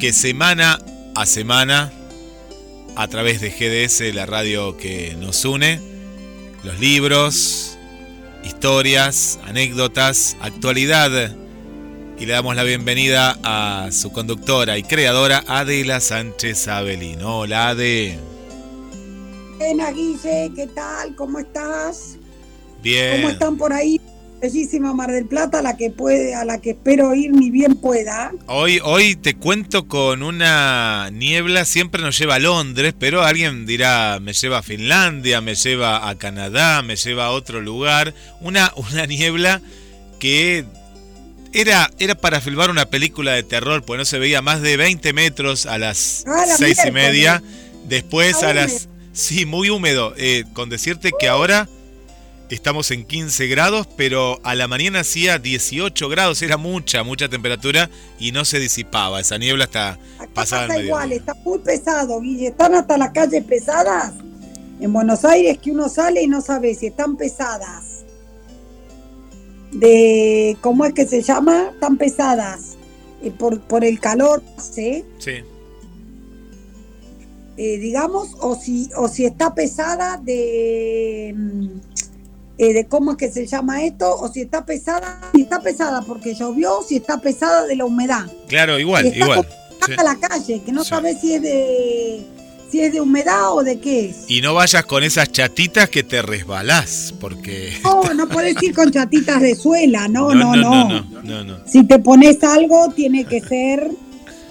que semana a semana, a través de GDS, la radio que nos une, los libros, historias, anécdotas, actualidad. Y le damos la bienvenida a su conductora y creadora, Adela Sánchez Avelino. Hola, Ade. Buenas, Guille, ¿qué tal? ¿Cómo estás? Bien. ¿Cómo están por ahí? Bellísima Mar del Plata, a la que puede, a la que espero ir ni bien pueda. Hoy, hoy te cuento con una niebla, siempre nos lleva a Londres, pero alguien dirá, me lleva a Finlandia, me lleva a Canadá, me lleva a otro lugar. Una, una niebla que era, era para filmar una película de terror, pues no se veía más de 20 metros a las ah, seis y media. Después a las... Sí, muy húmedo. Eh, con decirte que ahora estamos en 15 grados, pero a la mañana hacía 18 grados, era mucha, mucha temperatura y no se disipaba. Esa niebla está pasada pasa igual, está muy pesado, Guille. Están hasta las calles pesadas en Buenos Aires que uno sale y no sabe si están pesadas. De, ¿cómo es que se llama? Están pesadas. Eh, por, por el calor, ¿sí? Sí. Eh, digamos, o si, o si está pesada de mm, eh, de cómo es que se llama esto, o si está pesada, si está pesada porque llovió, si está pesada de la humedad. Claro, igual, está igual. a la calle, que no sabes si es de si es de humedad o de qué es. Y no vayas con esas chatitas que te resbalás, porque... No, no puedes ir con chatitas de suela, no, no, no. no, no si te pones algo, tiene que ser,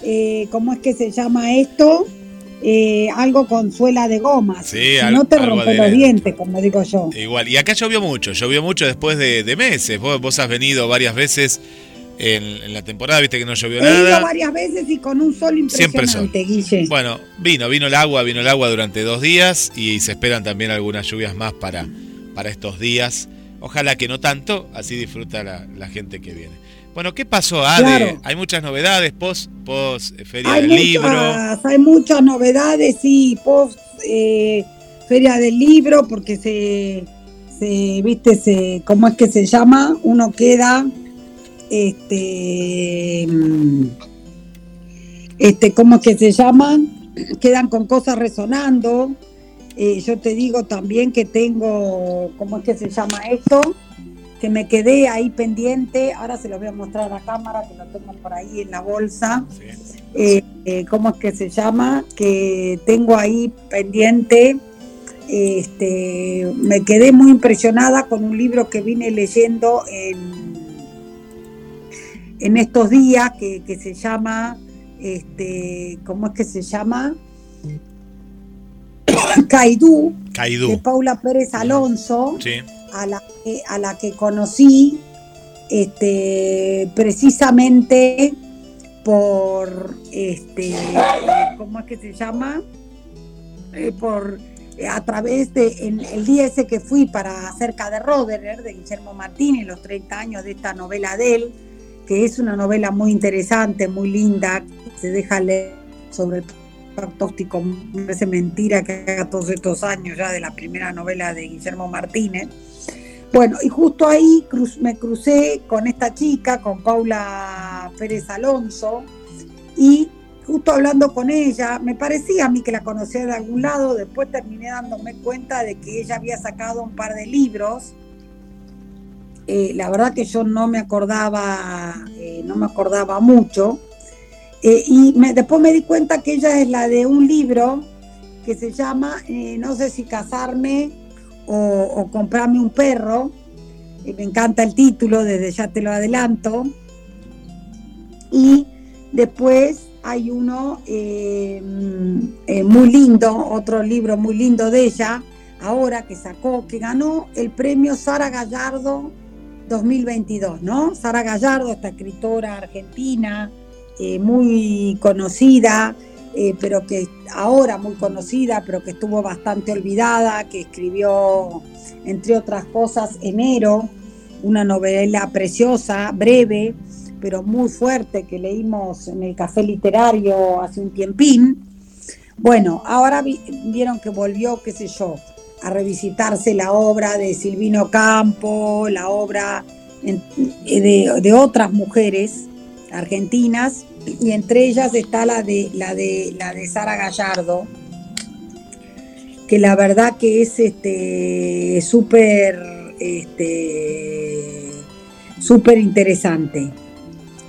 eh, ¿cómo es que se llama esto? Eh, algo con suela de goma. Sí, no te rompe los dientes, como digo yo. Igual, y acá llovió mucho, llovió mucho después de, meses. Vos, has venido varias veces en, la temporada, viste que no llovió He nada. Ido varias veces y con un sol impresionante, Guille. Bueno, vino, vino el agua, vino el agua durante dos días y se esperan también algunas lluvias más para, para estos días. Ojalá que no tanto, así disfruta la gente que viene. Bueno, ¿qué pasó, Ade? Hay muchas novedades post, post eh, Feria del Libro. Hay muchas novedades, sí, post eh, Feria del Libro, porque se, se, viste, se, ¿cómo es que se llama? Uno queda, este, mm, este, ¿cómo es que se llaman? Quedan con cosas resonando. Eh, yo te digo también que tengo, ¿cómo es que se llama esto? Que me quedé ahí pendiente, ahora se lo voy a mostrar a la cámara, que lo tengo por ahí en la bolsa, eh, eh, ¿cómo es que se llama? Que tengo ahí pendiente, este, me quedé muy impresionada con un libro que vine leyendo en, en estos días, que, se llama, este, ¿cómo es que se llama? Caidú, de Paula Pérez Alonso. Sí a la, a la que conocí este, precisamente por, este, ¿cómo es que se llama? Eh, por a través de el día ese que fui para acerca de Roderer, de Guillermo Martínez, los 30 años de esta novela de él, que es una novela muy interesante, muy linda, se deja leer sobre el tóxico, parece mentira que haga todos estos años ya de la primera novela de Guillermo Martínez. Bueno, y justo ahí me crucé con esta chica, con Paula Pérez Alonso, y justo hablando con ella, me parecía a mí que la conocía de algún lado, después terminé dándome cuenta de que ella había sacado un par de libros. Eh, la verdad que yo no me acordaba, eh, no me acordaba mucho. Eh, y después me di cuenta que ella es la de un libro que se llama No sé si casarme o, comprarme un perro. Y me encanta el título, desde ya te lo adelanto. Y después hay uno eh, eh, muy lindo, otro libro muy lindo de ella, ahora que sacó, que ganó el premio Sara Gallardo 2022, ¿no? Sara Gallardo, esta escritora argentina, eh, muy conocida, eh, pero que ahora muy conocida, pero que estuvo bastante olvidada, que escribió, entre otras cosas, Enero, una novela preciosa, breve, pero muy fuerte, que leímos en el Café Literario hace un tiempín. Bueno, ahora vieron que volvió, qué sé yo, a revisitarse la obra de Silvino Campo, la obra de, de otras mujeres argentinas, y entre ellas está la de la de la de Sara Gallardo, que la verdad que es este súper este interesante,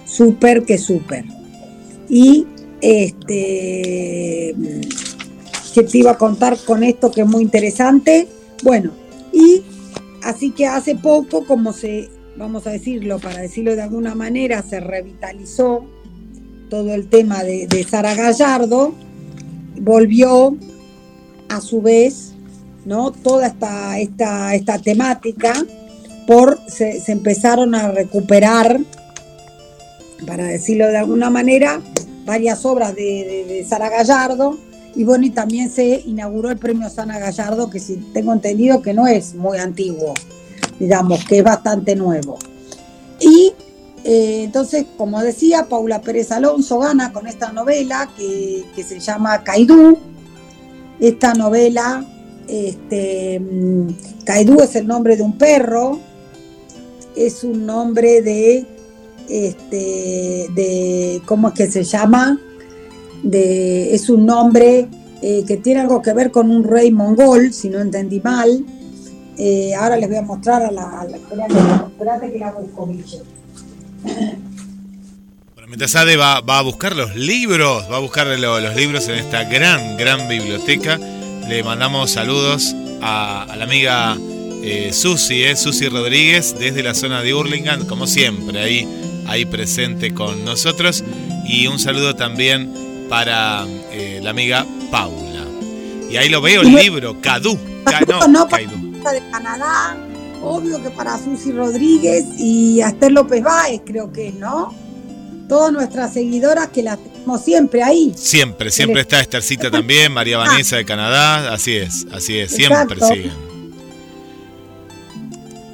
súper que súper. Y este que te iba a contar con esto que es muy interesante. Bueno, y así que hace poco, como se, vamos a decirlo, para decirlo de alguna manera, se revitalizó todo el tema de, Sara Gallardo, volvió a su vez, ¿no? Toda esta, esta, esta temática, por, se, empezaron a recuperar, para decirlo de alguna manera, varias obras de, Sara Gallardo, y bueno, y también se inauguró el premio Sana Gallardo, que si tengo entendido que no es muy antiguo, digamos, que es bastante nuevo. Y eh, entonces, como decía, Paula Pérez Alonso gana con esta novela que, se llama Caidú. Esta novela, este, Caidú mm, es el nombre de un perro, es un nombre de, este, de, ¿cómo es que se llama? es un nombre eh, que tiene algo que ver con un rey mongol, si no entendí mal. Eh, ahora les voy a mostrar a la... espérate, que la busco, Bueno, mientras Ade va, a buscar los libros, va a buscar los, libros en esta gran, gran biblioteca, le mandamos saludos a, la amiga eh, Susi, eh, Susi Rodríguez, desde la zona de Hurlingham, como siempre, ahí, ahí presente con nosotros. Y un saludo también para eh, la amiga Paula. Y ahí lo veo el libro, no, no, de Canadá, obvio que para Susi Rodríguez y Esther López Báez, creo que, ¿no? Todas nuestras seguidoras que las tenemos siempre ahí. Siempre, siempre está Esthercita también, María. Vanessa de Canadá, así es, así es, siempre siguen.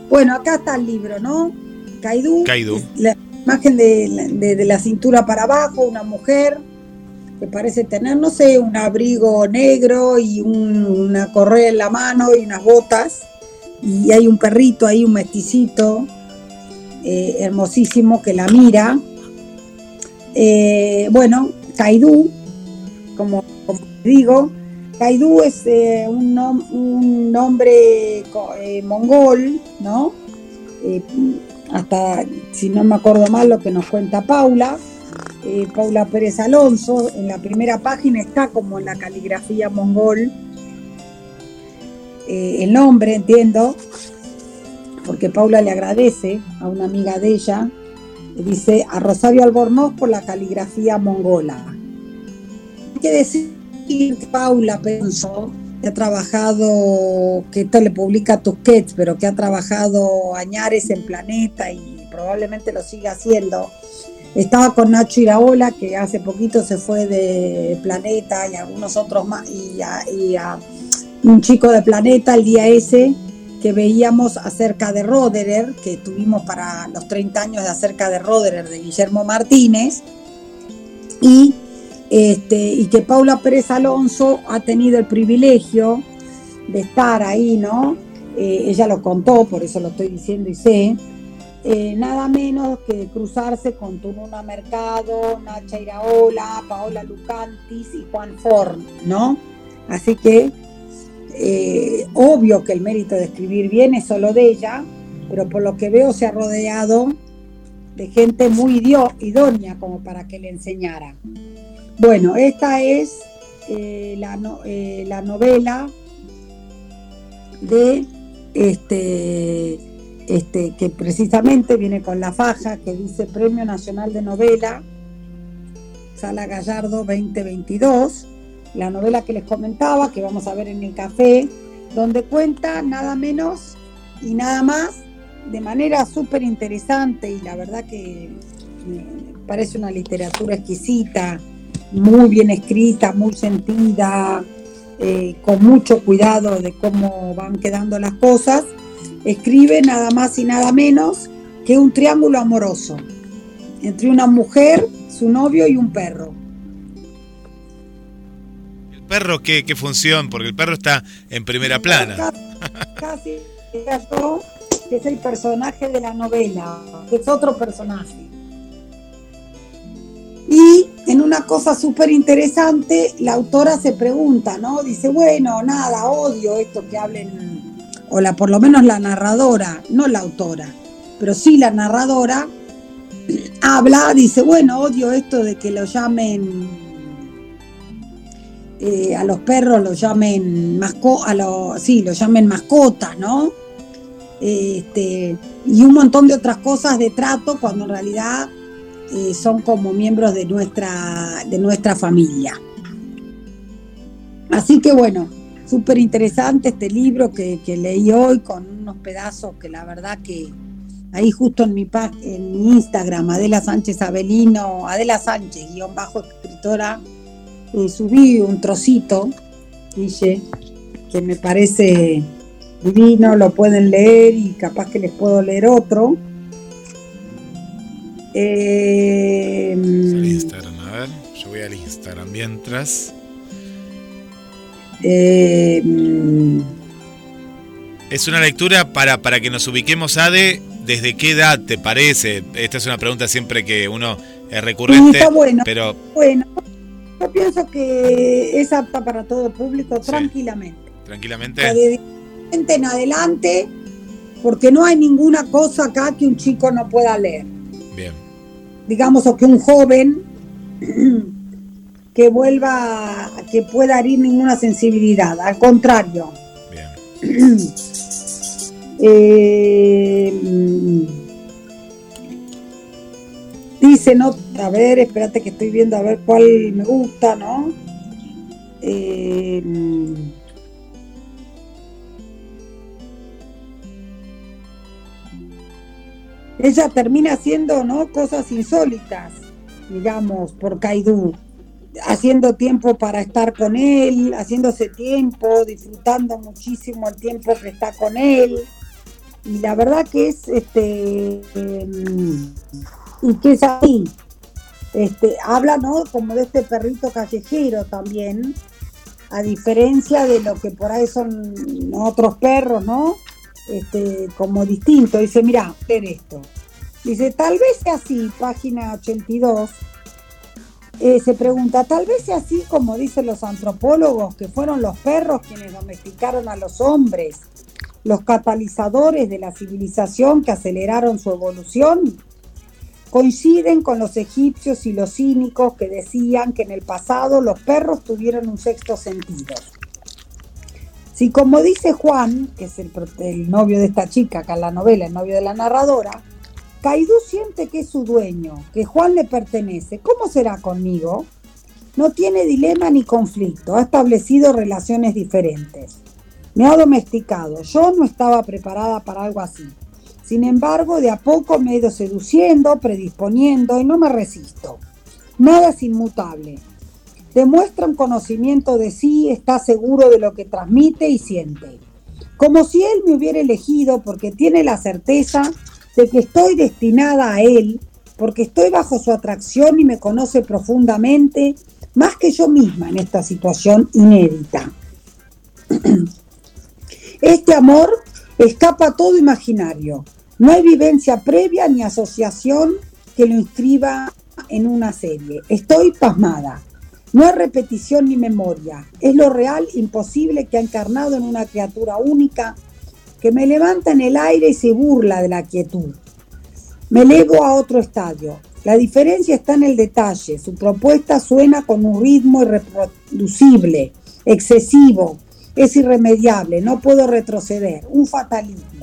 Bueno, acá está el libro, ¿no? Caidú. Caidú. La imagen de la cintura para abajo, una mujer que parece tener, no sé, un abrigo negro y una correa en la mano y unas botas. Y hay un perrito ahí, un mesticito, eh, hermosísimo, que la mira. Eh, bueno, Kaidú, como, digo, Kaidú es eh, un, un, nombre mongol, ¿no? hasta, si no me acuerdo mal, lo que nos cuenta Paula Paula Pérez Alonso. En la primera página está como en la caligrafía mongol eh, el nombre, entiendo, porque Paula le agradece a una amiga de ella, dice a Rosario Albornoz por la caligrafía mongola. Hay que decir que Paula pensó que ha trabajado, que esto le publica Tusquets, pero que ha trabajado añares en Planeta y probablemente lo siga haciendo estaba con Nacho Iraola, que hace poquito se fue de Planeta y algunos otros más, y a, un chico de Planeta el día ese que veíamos acerca de Roderer, que tuvimos para los 30 años de acerca de Roderer de Guillermo Martínez, y, este, y que Paula Pérez Alonso ha tenido el privilegio de estar ahí, ¿no? Eh, ella lo contó, por eso lo estoy diciendo y sé, eh, nada menos que cruzarse con Tununa Mercado, Nacha Iraola, Paola Lucantis y Juan Forn, ¿no? Así que eh, obvio que el mérito de escribir bien es solo de ella, pero por lo que veo se ha rodeado de gente muy idónea como para que le enseñara. Bueno, esta es eh, la, la novela de este este, que precisamente viene con la faja que dice Premio Nacional de Novela, Sala Gallardo 2022, la novela que les comentaba, que vamos a ver en el café, donde cuenta nada menos y nada más, de manera súper interesante y la verdad que me parece una literatura exquisita, muy bien escrita, muy sentida, eh, con mucho cuidado de cómo van quedando las cosas escribe nada más y nada menos que un triángulo amoroso entre una mujer, su novio y un perro. ¿El perro qué, función? Porque el perro está en primera plana. Casi, que es el personaje de la novela, que es otro personaje. Y en una cosa súper interesante, la autora se pregunta, ¿no? Dice, bueno, nada, odio esto que hablen, o por lo menos la narradora, no la autora, pero sí la narradora, habla, dice, bueno, odio esto de que lo llamen, eh, a los perros lo llamen masco, a los, sí, lo llamen mascotas, ¿no? Este, y un montón de otras cosas de trato cuando en realidad eh, son como miembros de nuestra, de nuestra familia. Así que bueno, súper interesante este libro que, leí hoy con unos pedazos que la verdad que ahí justo en mi, en mi Instagram, Adela Sánchez Avelino, Adela Sánchez, guion bajo escritora, eh, subí un trocito, dije, que me parece divino, lo pueden leer y capaz que les puedo leer otro. Eh, Instagram, a ver, yo voy al Instagram mientras. Eh, es una lectura para, para que nos ubiquemos, Ade, ¿desde qué edad te parece? Esta es una pregunta siempre que uno es recurrente. Está bueno, pero bueno, yo pienso que es apta para todo el público tranquilamente. Tranquilamente. en adelante, porque no hay ninguna cosa acá que un chico no pueda leer. Bien digamos, o que un joven que vuelva, que pueda herir ninguna sensibilidad, al contrario. Bien. Eh, dice, no, a ver, espérate que estoy viendo a ver cuál me gusta, ¿no? Eh, ella termina haciendo ¿no? cosas insólitas, digamos, por Kaidú, haciendo tiempo para estar con él, haciéndose tiempo, disfrutando muchísimo el tiempo que está con él. Y la verdad que es, este, em, y que es ahí. Este, habla, ¿no? Como de este perrito callejero también, a diferencia de lo que por ahí son otros perros, ¿no? este, como distinto. Dice, mira, ver esto. Dice, tal vez sea así, página 82. Eh, se pregunta, tal vez sea así como dicen los antropólogos, que fueron los perros quienes domesticaron a los hombres, los catalizadores de la civilización que aceleraron su evolución. Coinciden con los egipcios y los cínicos que decían que en el pasado los perros tuvieron un sexto sentido. Si como dice Juan, que es el, novio de esta chica acá en la novela, el novio de la narradora, Caidú siente que es su dueño, que Juan le pertenece, ¿cómo será conmigo? No tiene dilema ni conflicto, ha establecido relaciones diferentes. Me ha domesticado, yo no estaba preparada para algo así. Sin embargo, de a poco me he ido seduciendo, predisponiendo y no me resisto. Nada es inmutable demuestra un conocimiento de sí, está seguro de lo que transmite y siente. Como si él me hubiera elegido porque tiene la certeza de que estoy destinada a él, porque estoy bajo su atracción y me conoce profundamente, más que yo misma en esta situación inédita. Este amor escapa a todo imaginario. No hay vivencia previa ni asociación que lo inscriba en una serie. Estoy pasmada. No es repetición ni memoria, es lo real imposible que ha encarnado en una criatura única que me levanta en el aire y se burla de la quietud. Me elevo a otro estadio. La diferencia está en el detalle. Su propuesta suena con un ritmo irreproducible, excesivo, es irremediable, no puedo retroceder, un fatalismo.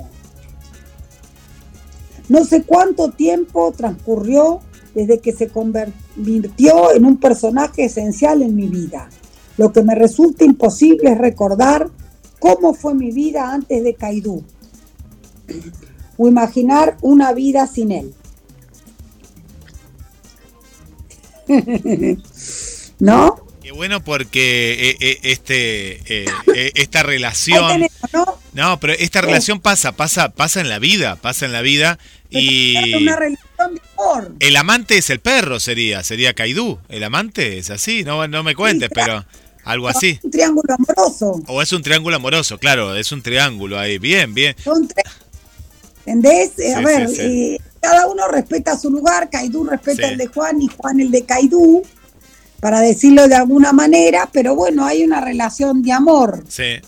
No sé cuánto tiempo transcurrió desde que se convirtió en un personaje esencial en mi vida. Lo que me resulta imposible es recordar cómo fue mi vida antes de Kaidú o imaginar una vida sin él. ¿No? Qué bueno porque eh, eh, este, eh, esta relación... ¿no? pero esta relación pasa, pasa, pasa en la vida, pasa en la vida y... Una relación de amor. El amante es el perro, sería, sería Kaidú. El amante es así, no, no me cuentes, pero algo así. Un triángulo amoroso. O es un triángulo amoroso, claro, es un triángulo ahí. Bien, bien. ¿Entendés? a ver, cada uno respeta su lugar, Caidú respeta el de Juan y Juan el de Caidú, para decirlo de alguna manera, pero bueno, hay una relación de amor. Sí.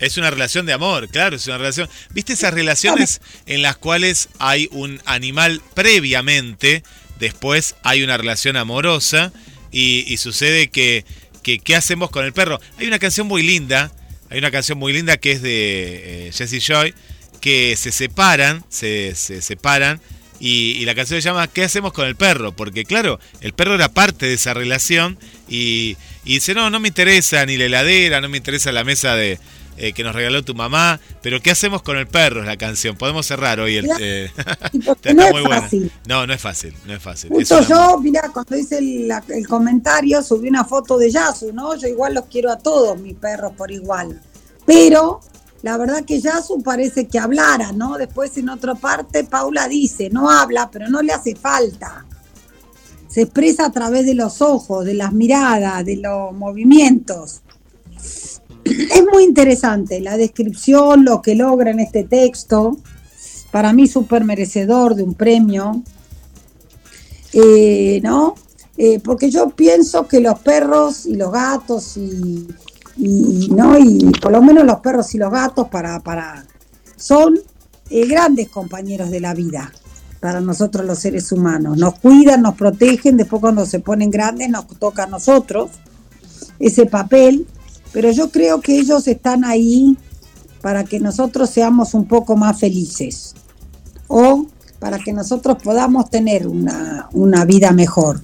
Es una relación de amor, claro, es una relación. ¿Viste esas relaciones en las cuales hay un animal previamente, después hay una relación amorosa y, sucede que, que, ¿qué hacemos con el perro? Hay una canción muy linda, hay una canción muy linda que es de eh, Jesse Joy, que se separan, se, se separan y, la canción se llama ¿Qué hacemos con el perro? Porque claro, el perro era parte de esa relación y, y dice, no, no me interesa ni la heladera, no me interesa la mesa de, eh, que nos regaló tu mamá, pero ¿qué hacemos con el perro? Es la canción. Podemos cerrar hoy el. Eh, no es fácil. No, no es fácil, no es fácil. yo, mira, cuando hice el, comentario, subí una foto de Yasu, ¿no? Yo igual los quiero a todos mis perros por igual. Pero la verdad que Yasu parece que hablara, ¿no? Después en otra parte, Paula dice, no habla, pero no le hace falta. Se expresa a través de los ojos, de las miradas, de los movimientos es muy interesante la descripción, lo que logra en este texto. Para mí súper merecedor de un premio. Eh, ¿No? Eh, porque yo pienso que los perros y los gatos y, no y por lo menos los perros y los gatos para, para son eh, grandes compañeros de la vida para nosotros los seres humanos. Nos cuidan, nos protegen, después cuando se ponen grandes nos toca a nosotros ese papel pero yo creo que ellos están ahí para que nosotros seamos un poco más felices o para que nosotros podamos tener una, vida mejor.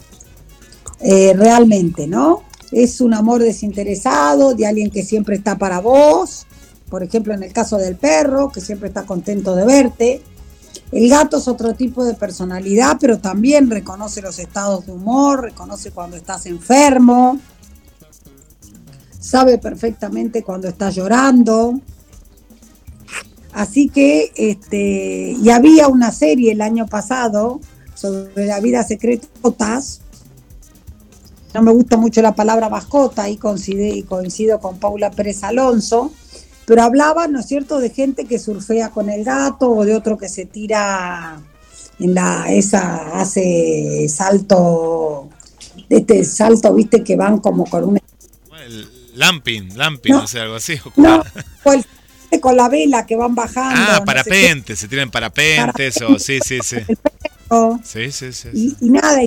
Eh, realmente, ¿no? Es un amor desinteresado de alguien que siempre está para vos, por ejemplo en el caso del perro, que siempre está contento de verte. El gato es otro tipo de personalidad, pero también reconoce los estados de humor, reconoce cuando estás enfermo, sabe perfectamente cuando está llorando. Así que, este, y había una serie el año pasado sobre la vida secreta No me gusta mucho la palabra mascota, y coincido, coincido con Paula Pérez Alonso, pero hablaba, ¿no es cierto?, de gente que surfea con el gato o de otro que se tira en la, esa, hace salto, este salto, viste, que van como con un Lamping, lamping, no, sé, algo así. No, con la vela que van bajando. Ah, parapentes, se tiran parapentes, o sí, sí, sí. Sí, sí, sí. Y, y nada.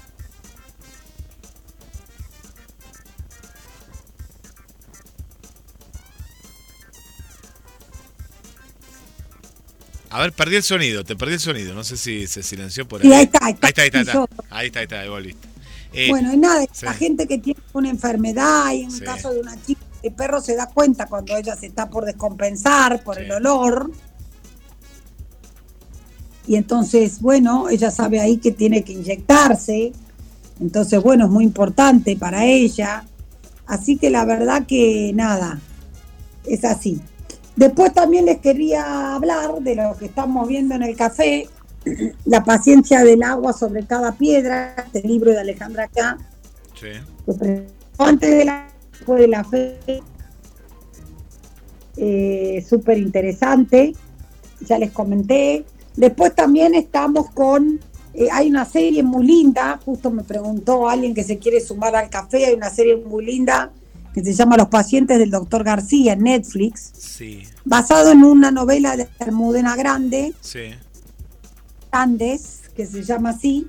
A ver, perdí el sonido, te perdí el sonido, no sé si se silenció por ahí. ahí está, ahí está. Ahí está, ahí está, ahí está, ahí está, ahí está, eh, bueno, y nada, la gente que tiene una enfermedad y en el caso de una chica, el perro se da cuenta cuando ella se está por descompensar por el olor. Y entonces, bueno, ella sabe ahí que tiene que inyectarse. Entonces, bueno, es muy importante para ella. Así que la verdad que nada, es así. Después también les quería hablar de lo que estamos viendo en el café, la paciencia del agua sobre cada piedra, este libro de Alejandra K. Sí. Antes de la, de la fe, eh, súper interesante, ya les comenté. Después también estamos con, eh, hay una serie muy linda, justo me preguntó alguien que se quiere sumar al café, hay una serie muy linda que se llama Los pacientes del doctor García en Netflix, sí. basado en una novela de Almudena Grande. Sí Andes, que se llama así,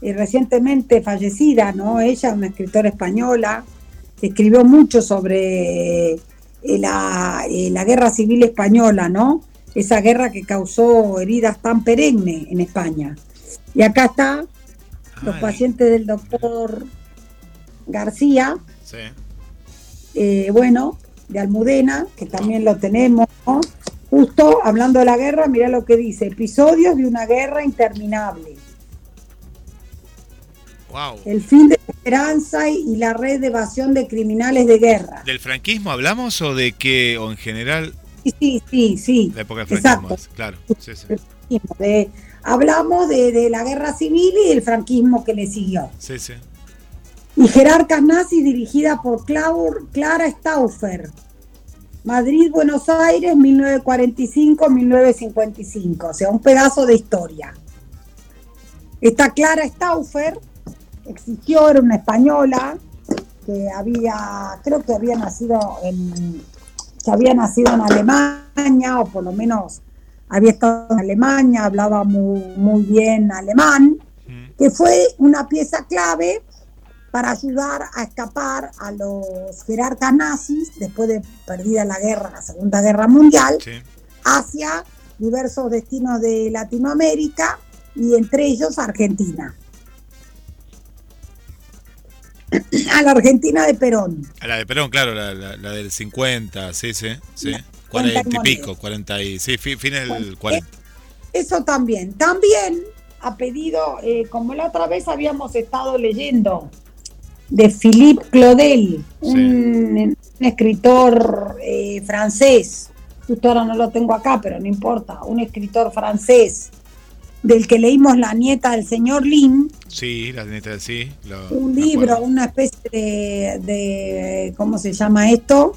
y recientemente fallecida, ¿no? Ella, una escritora española, escribió mucho sobre eh, la, eh, la, guerra civil española, ¿no? Esa guerra que causó heridas tan perennes en España. Y acá está los pacientes del doctor García, sí. Eh, bueno, de Almudena, que también lo tenemos, ¿no? Justo hablando de la guerra, mira lo que dice, episodios de una guerra interminable. Wow. El fin de la esperanza y la red de evasión de criminales de guerra. ¿Del franquismo hablamos o de qué, o en general? Sí, sí, sí, sí. La época del franquismo, claro. Sí, sí. hablamos de, la guerra civil y del franquismo que le siguió. Sí, sí. Y jerarcas nazis dirigida por Clara Stauffer. Madrid, Buenos Aires, 1945-1955, o sea, un pedazo de historia. Está Clara Stauffer, existió, era una española que había, creo que había nacido en, que había nacido en Alemania, o por lo menos había estado en Alemania, hablaba muy, muy bien alemán, que fue una pieza clave para ayudar a escapar a los jerarcas nazis después de perdida la guerra, la Segunda Guerra Mundial, hacia diversos destinos de Latinoamérica y entre ellos Argentina. A la Argentina de Perón. A la de Perón, claro, la, del 50, sí, sí, sí. 40 y pico, 40 y, sí, fin del 40. Eso también. También ha pedido, eh, como la otra vez habíamos estado leyendo, de Philippe Claudel, un, escritor eh, francés, justo ahora no lo tengo acá, pero no importa, un escritor francés del que leímos La nieta del señor Lin. Sí, la nieta, sí. un libro, una especie de, de, ¿cómo se llama esto?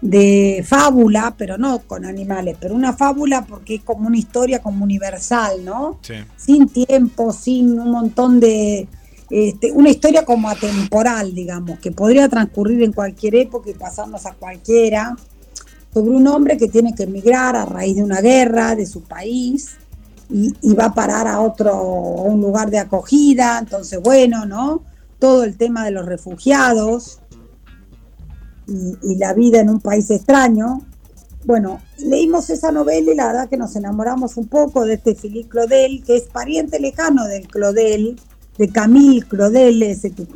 De fábula, pero no con animales, pero una fábula porque es como una historia como universal, ¿no? Sí. Sin tiempo, sin un montón de... Este, una historia como atemporal, digamos, que podría transcurrir en cualquier época y pasarnos a cualquiera, sobre un hombre que tiene que emigrar a raíz de una guerra de su país y, va a parar a otro, a un lugar de acogida, entonces bueno, ¿no? Todo el tema de los refugiados y, la vida en un país extraño. Bueno, leímos esa novela y la verdad que nos enamoramos un poco de este Philippe Claudel, que es pariente lejano del Claudel, de Camille Claudel, ese que,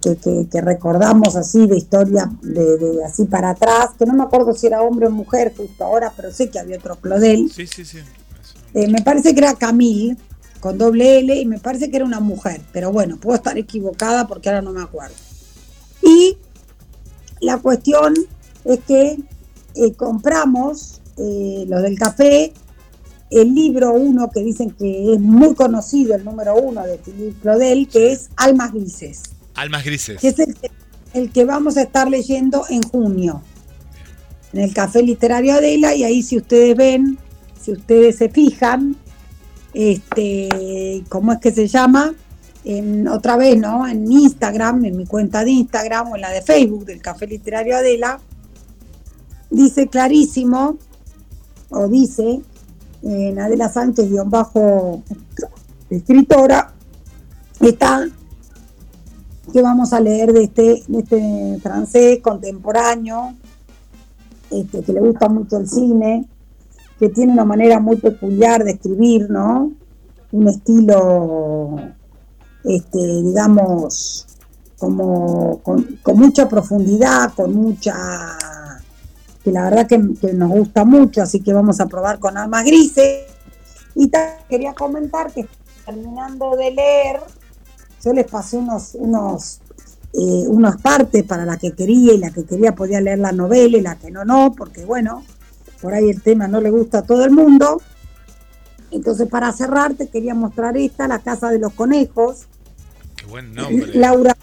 que, que, recordamos así de historia de, así para atrás, que no me acuerdo si era hombre o mujer justo ahora, pero sé que había otro Claudel. Sí, sí, sí. Eh, me parece que era Camille, con doble L, y me parece que era una mujer, pero bueno, puedo estar equivocada porque ahora no me acuerdo. Y la cuestión es que eh, compramos, eh, los del café, el libro uno que dicen que es muy conocido, el número uno de Philippe Claudel, que es Almas Grises. Almas Grises. Que es el, el que vamos a estar leyendo en junio, en el Café Literario Adela, y ahí si ustedes ven si ustedes se fijan, este, ¿cómo es que se llama? En, otra vez, ¿no? En Instagram, en mi cuenta de Instagram o en la de Facebook del Café Literario Adela, dice clarísimo, o dice, en Adela Sánchez, guion bajo escritora, está que vamos a leer de este, este francés contemporáneo, este, que le gusta mucho el cine, que tiene una manera muy peculiar de escribir, ¿no? Un estilo, este, digamos, como con, mucha profundidad, con mucha, que la verdad que, nos gusta mucho, así que vamos a probar con almas grises. Y quería comentar que terminando de leer, yo les pasé unos, unos eh, unas partes para la que quería y la que quería podía leer la novela y la que no, no, porque bueno, por ahí el tema no le gusta a todo el mundo. Entonces, para cerrar, te quería mostrar esta, La Casa de los Conejos. Qué buen nombre. Laura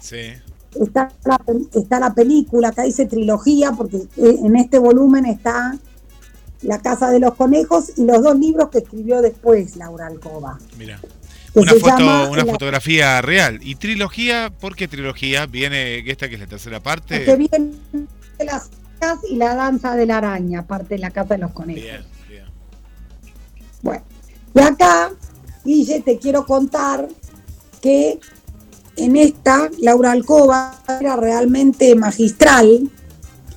Sí. Está la, está la película, acá dice trilogía, porque eh, en este volumen está La Casa de los Conejos y los dos libros que escribió después Laura Alcoba. Mira. Una, foto, una fotografía real. ¿Y trilogía? ¿Por qué trilogía? ¿Viene esta que es la tercera parte? Porque viene las y la danza de la araña, aparte de la casa de los conejos. Bueno, y acá, Guille, te quiero contar que en esta Laura Alcoba era realmente magistral.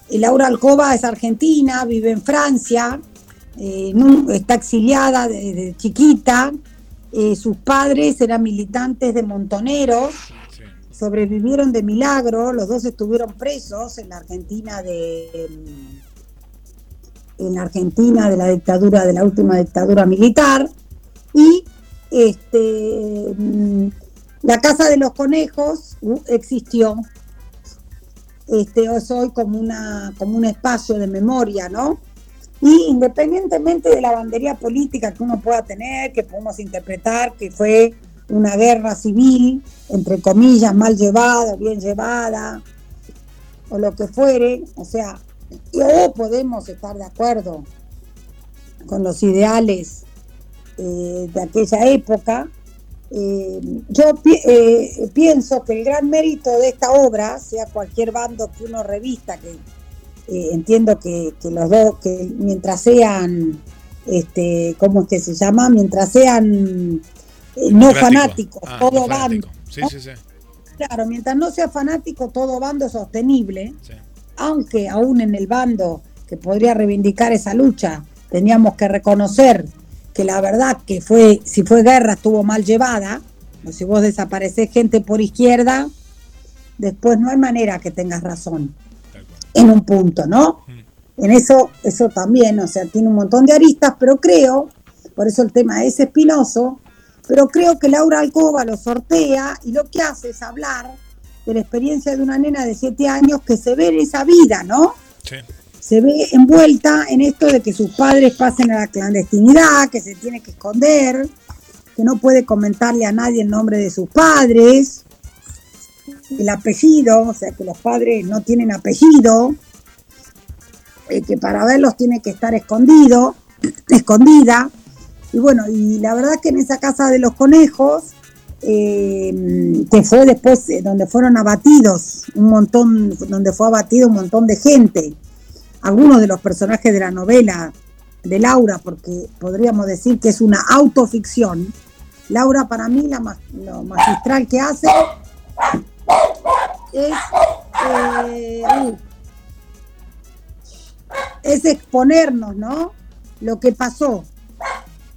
Y Laura Alcoba es argentina, vive en Francia, eh, está exiliada desde chiquita. Eh, sus padres eran militantes de Montoneros sobrevivieron de milagro, los dos estuvieron presos en la Argentina de en la Argentina de la dictadura de la última dictadura militar y este mm, la casa de los conejos uh, existió este es hoy como un espacio de memoria no y independientemente de la bandería política que uno pueda tener que podemos interpretar que fue una guerra civil, entre comillas, mal llevada, bien llevada, o lo que fuere, o sea, o podemos estar de acuerdo con los ideales eh, de aquella época. Eh, yo pienso que el gran mérito de esta obra, sea cualquier bando que uno revista, que entiendo que, los dos, que mientras sean, este, ¿cómo es que se llama? Mientras sean no fanáticos, ah, todo bando. Sí, sí, sí. Claro, mientras no sea fanático, todo bando es sostenible, aunque aún en el bando que podría reivindicar esa lucha, teníamos que reconocer que la verdad que fue, si fue guerra, estuvo mal llevada, o si vos desapareces gente por izquierda, después no hay manera que tengas razón en un punto, ¿no? Mm. En eso, eso también, o sea, tiene un montón de aristas, pero creo, por eso el tema es espinoso, pero creo que Laura Alcoba lo sortea y lo que hace es hablar de la experiencia de una nena de siete años que se ve en esa vida, ¿no? Sí. Se ve envuelta en esto de que sus padres pasen a la clandestinidad, que se tiene que esconder, que no puede comentarle a nadie el nombre de sus padres, el apellido, o sea que los padres no tienen apellido, eh, que para verlos tiene que estar escondido, escondida. Y bueno, y la verdad que en esa casa de los conejos, eh, que fue después eh, donde fueron abatidos un montón, donde fue abatido un montón de gente, algunos de los personajes de la novela de Laura, porque podríamos decir que es una autoficción. Laura para mí la, lo magistral que hace es, eh, es exponernos, ¿no? Lo que pasó,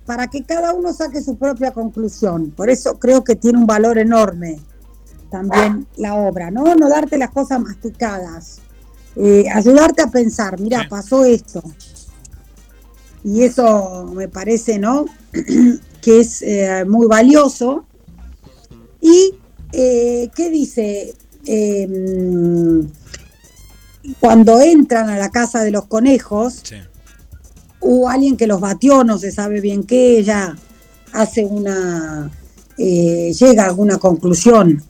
para que cada uno saque su propia conclusión. Por eso creo que tiene un valor enorme también la obra, ¿no? No darte las cosas masticadas, eh, ayudarte a pensar, mira, pasó esto. Y eso me parece, ¿no? que es eh, muy valioso. ¿Y eh, qué dice? Em, cuando entran a la casa de los conejos, hubo alguien que los batió, no se sabe bien qué, ella hace una, eh, llega a alguna conclusión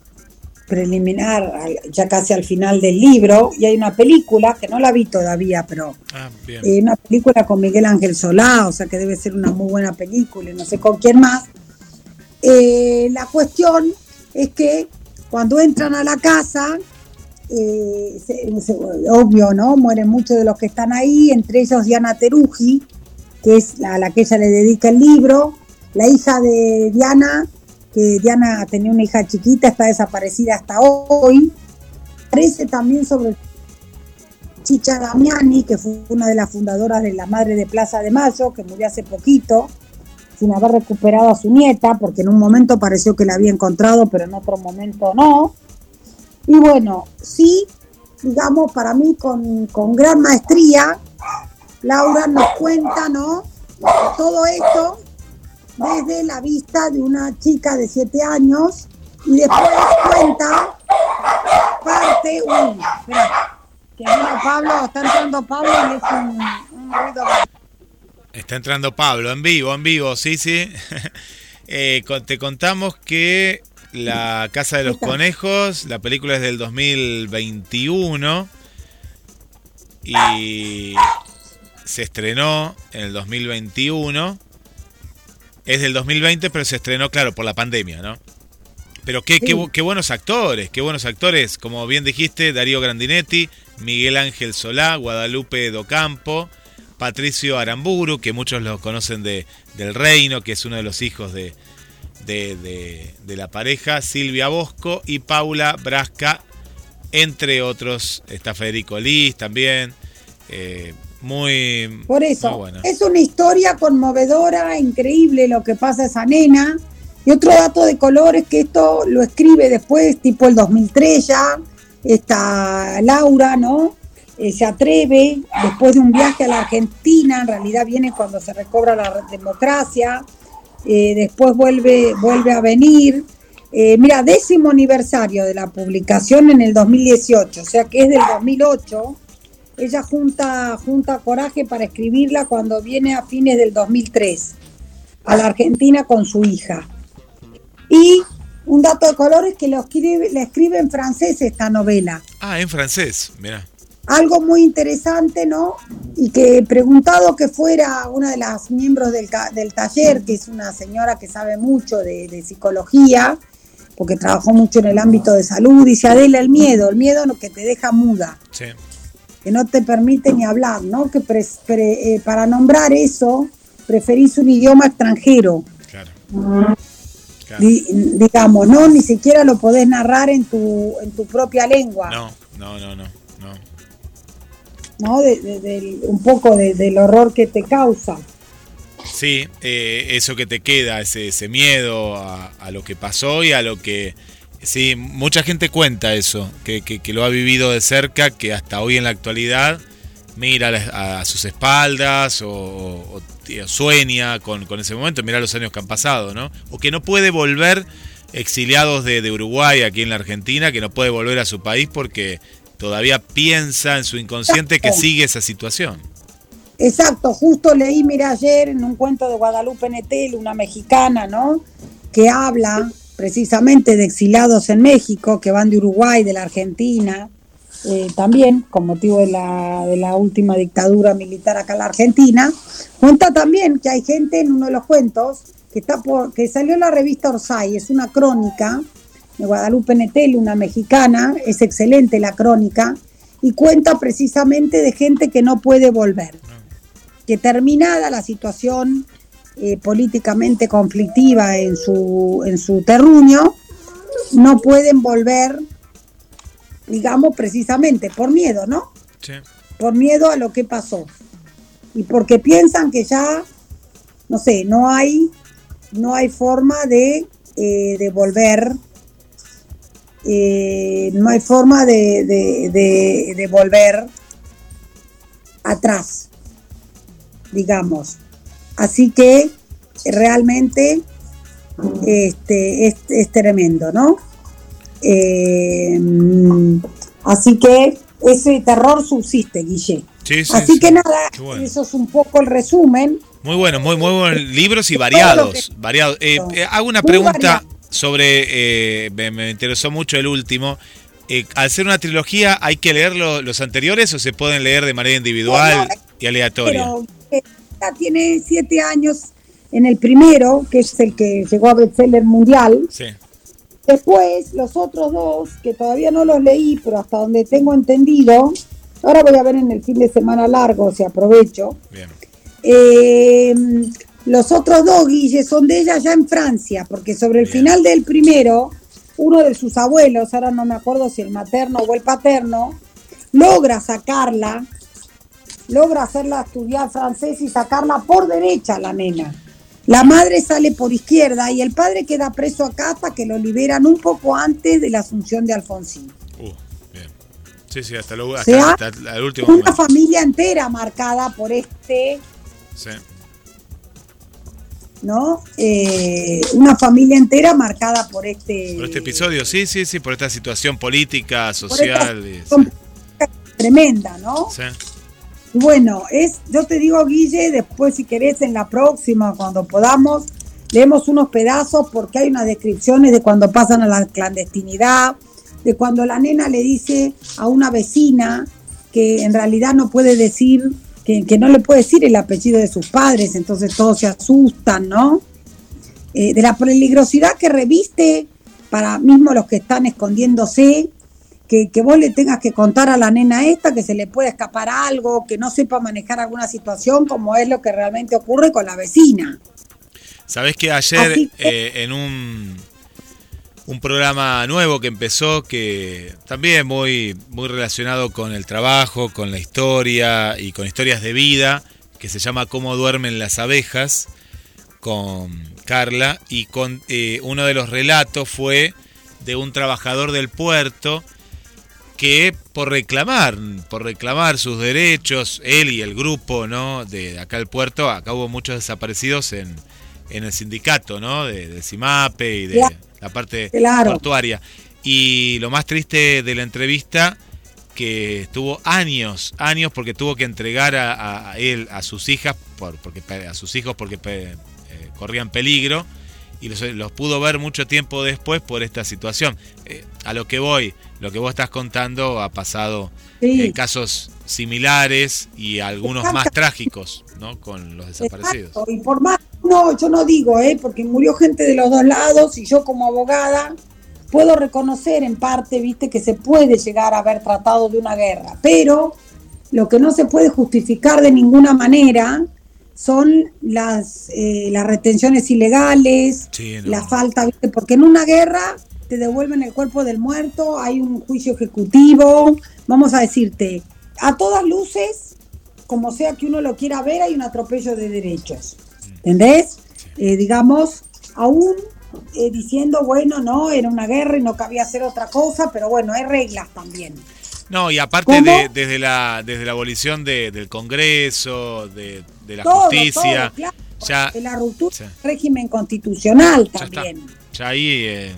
preliminar, ya casi al final del libro, y hay una película, que no la vi todavía, pero ah, eh, una película con Miguel Ángel Solá, o sea que debe ser una muy buena película, y no sé con quién más. Eh, la cuestión es que cuando entran a la casa, eh, obvio, ¿no? Mueren muchos de los que están ahí, entre ellos Diana Teruji, que es a la que ella le dedica el libro, la hija de Diana, que Diana tenía una hija chiquita, está desaparecida hasta hoy. Aparece también sobre Chicha Damiani, que fue una de las fundadoras de la Madre de Plaza de Mayo, que murió hace poquito, sin haber recuperado a su nieta, porque en un momento pareció que la había encontrado, pero en otro momento no. Y bueno, sí, digamos, para mí con, gran maestría, Laura nos cuenta, ¿no? Todo esto desde la vista de una chica de siete años y después cuenta parte, uy, espera, que Pablo, está entrando Pablo y es un, ruido. Está entrando Pablo en vivo, en vivo, sí, sí. Eh, te contamos que la Casa de los Conejos, la película es del 2021 y se estrenó en el 2021. Es del 2020, pero se estrenó, claro, por la pandemia, ¿no? Pero qué, qué, buenos actores, qué buenos actores. Como bien dijiste, Darío Grandinetti, Miguel Ángel Solá, Guadalupe Docampo, Patricio Aramburu, que muchos lo conocen de, del Reino, que es uno de los hijos de, de, la pareja, Silvia Bosco y Paula Brasca, entre otros. Está Federico Liz también. Eh, muy. Por eso, es una historia conmovedora, increíble lo que pasa a esa nena. Y otro dato de color es que esto lo escribe después, tipo el 2003 ya, está Laura, ¿no? Eh, se atreve, después de un viaje a la Argentina, en realidad viene cuando se recobra la democracia, eh, después vuelve, vuelve a venir. Eh, mira, décimo aniversario de la publicación en el 2018, o sea que es del 2008. Ella junta, junta coraje para escribirla cuando viene a fines del 2003 a la Argentina con su hija. Y un dato de color es que lo escribe, le escribe en francés esta novela. Ah, en francés, mira. algo muy interesante, ¿no? Y que preguntado que fuera una de las miembros del, del taller, que es una señora que sabe mucho de, psicología, porque trabajó mucho en el ámbito de salud, dice Adela, el miedo, el miedo que te deja muda, que no te permite ni hablar, ¿no? Que eh, para nombrar eso preferís un idioma extranjero. Claro. digamos, ¿no? Ni siquiera lo podés narrar en tu, en tu propia lengua. No, no, no, no. ¿no? De, un poco del horror que te causa. Sí, eh, eso que te queda, ese, ese miedo a, lo que pasó y a lo que... Sí, mucha gente cuenta eso, que, que, lo ha vivido de cerca, que hasta hoy en la actualidad mira a, sus espaldas o, sueña con, con, ese momento, mira los años que han pasado, ¿no? O que no puede volver exiliados de, de Uruguay aquí en la Argentina, que no puede volver a su país porque todavía piensa en su inconsciente que sigue esa situación. Exacto, justo leí, mira, ayer en un cuento de Guadalupe Netel, una mexicana, ¿no? Que habla precisamente de exilados en México, que van de Uruguay, de la Argentina, eh, también con motivo de la, de la última dictadura militar acá en la Argentina. Cuenta también que hay gente en uno de los cuentos que, está por, que salió en la revista Orsay, es una crónica de Guadalupe Netel, una mexicana, es excelente la crónica, y cuenta precisamente de gente que no puede volver, que terminada la situación eh, políticamente conflictiva en su, en su terruño, no pueden volver, digamos, precisamente por miedo, ¿no? Sí. Por miedo a lo que pasó. Y porque piensan que ya, no sé, no hay, no hay forma de, eh, de volver eh, no hay forma de, volver atrás, digamos. Así que realmente este, es, tremendo, ¿no? Eh, así que ese terror subsiste, Guille. Así que nada, eso es un poco el resumen. Muy bueno, muy, muy buenos libros y variados. variados. Eh, hago una pregunta sobre, eh, me, interesó mucho el último. Eh, al ser una trilogía, ¿hay que leer los anteriores o se pueden leer de manera individual y aleatoria? Pero, ya tiene siete años en el primero, que es el que llegó a bestseller mundial. Sí. Después, los otros dos, que todavía no los leí, pero hasta donde tengo entendido, ahora voy a ver en el fin de semana largo, si aprovecho. Bien. Eh, los otros dos, Guille, son de ella ya en Francia, porque sobre el final del primero, uno de sus abuelos, ahora no me acuerdo si el materno o el paterno, logra sacarla, logra hacerla estudiar francés y sacarla por derecha la nena. La madre sale por izquierda y el padre queda preso acá hasta que lo liberan un poco antes de la asunción de Alfonsín. Uh, bien. Sí, sí, hasta, lo, hasta, el último Una familia entera marcada por este sí. ¿no? Eh, una familia entera marcada por este... Por este episodio, sí, sí, sí, por esta situación política, social. Tremenda, ¿no? Sí. Bueno, es, yo te digo, Guille, después si querés en la próxima, cuando podamos, leemos unos pedazos porque hay unas descripciones de cuando pasan a la clandestinidad, de cuando la nena le dice a una vecina que en realidad no puede decir que, no le puede decir el apellido de sus padres, entonces todos se asustan, ¿no? Eh, de la peligrosidad que reviste para mismo los que están escondiéndose, que, vos le tengas que contar a la nena esta que se le puede escapar algo, que no sepa manejar alguna situación, como es lo que realmente ocurre con la vecina. Sabes que ayer eh, en un un programa nuevo que empezó, que también muy, muy relacionado con el trabajo, con la historia y con historias de vida, que se llama Cómo duermen las abejas, con Carla, y con eh, uno de los relatos fue de un trabajador del puerto que por reclamar, por reclamar sus derechos, él y el grupo ¿no? de acá del puerto, acá hubo muchos desaparecidos en, en el sindicato, ¿no? De, de CIMAPE y de la parte portuaria. Y lo más triste de la entrevista, que estuvo años, años, porque tuvo que entregar a, él, a sus hijas, por, porque, a sus hijos porque eh, corrían peligro, y los, pudo ver mucho tiempo después por esta situación. Eh, a lo que voy, lo que vos estás contando ha pasado en casos similares y algunos más trágicos, ¿no? Con los desaparecidos. Y por más, no, yo no digo, ¿eh? Porque murió gente de los dos lados y yo como abogada puedo reconocer en parte, viste, que se puede llegar a haber tratado de una guerra, pero lo que no se puede justificar de ninguna manera son las, eh, las retenciones ilegales, la falta, ¿viste? porque en una guerra te devuelven el cuerpo del muerto, hay un juicio ejecutivo, vamos a decirte, a todas luces, como sea que uno lo quiera ver, hay un atropello de derechos, ¿entendés? Eh, digamos, aún eh, diciendo, bueno, no, era una guerra y no cabía hacer otra cosa, pero bueno, hay reglas también. No, y aparte de, desde la desde la abolición del Congreso, de, la justicia, ya la ruptura del régimen constitucional también. Ya, ahí, eh,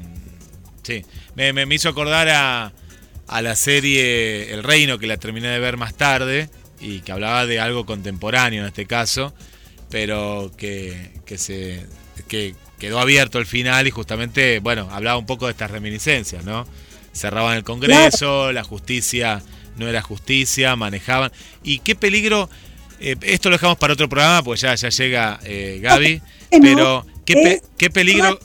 sí, me, me, hizo acordar a, a la serie El Reino, que la terminé de ver más tarde, y que hablaba de algo contemporáneo en este caso, pero que, que se que quedó abierto el final y justamente, bueno, hablaba un poco de estas reminiscencias, ¿no? Cerraban el Congreso, la justicia no era justicia, manejaban. Y qué peligro, eh, esto lo dejamos para otro programa, pues ya, ya llega eh, Gaby, pero qué, qué peligro...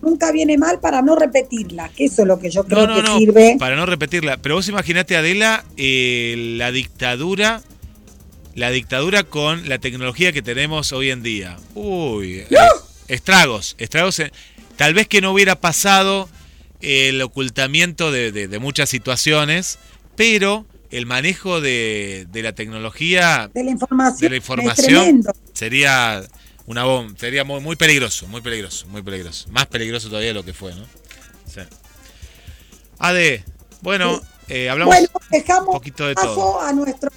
Nunca viene mal para no repetirla, que eso es lo que yo creo que sirve. Para no repetirla, pero vos imaginate, Adela, eh, la dictadura la dictadura con la tecnología que tenemos hoy en día. Uy, estragos, estragos. tal vez que no hubiera pasado el ocultamiento de, muchas situaciones, pero el manejo de, la tecnología, de la información, la información sería una bomba, sería muy, muy, peligroso, muy peligroso, muy peligroso. Más peligroso todavía de lo que fue, ¿no? Sí. Ade, bueno, eh, hablamos un poquito de todo. a nuestro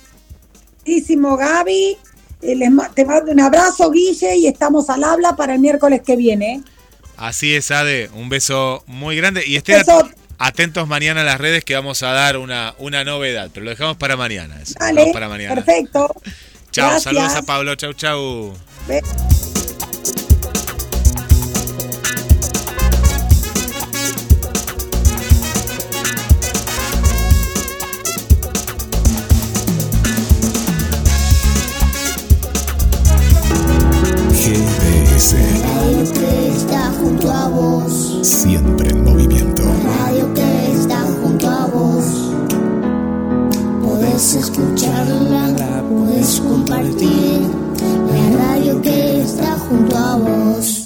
queridísimo Gaby. Eh, te mando un abrazo, Guille, y estamos al habla para el miércoles que viene. Así es, Ade. Un beso muy grande. Y estén atentos mañana a las redes que vamos a dar una, una novedad. Pero lo dejamos para mañana. para mañana. Perfecto. Chao, saludos a Pablo. Chau, chau. Siempre en movimiento. radio que está junto a vos. Puedes escucharla, puedes compartir. La radio que está junto a vos.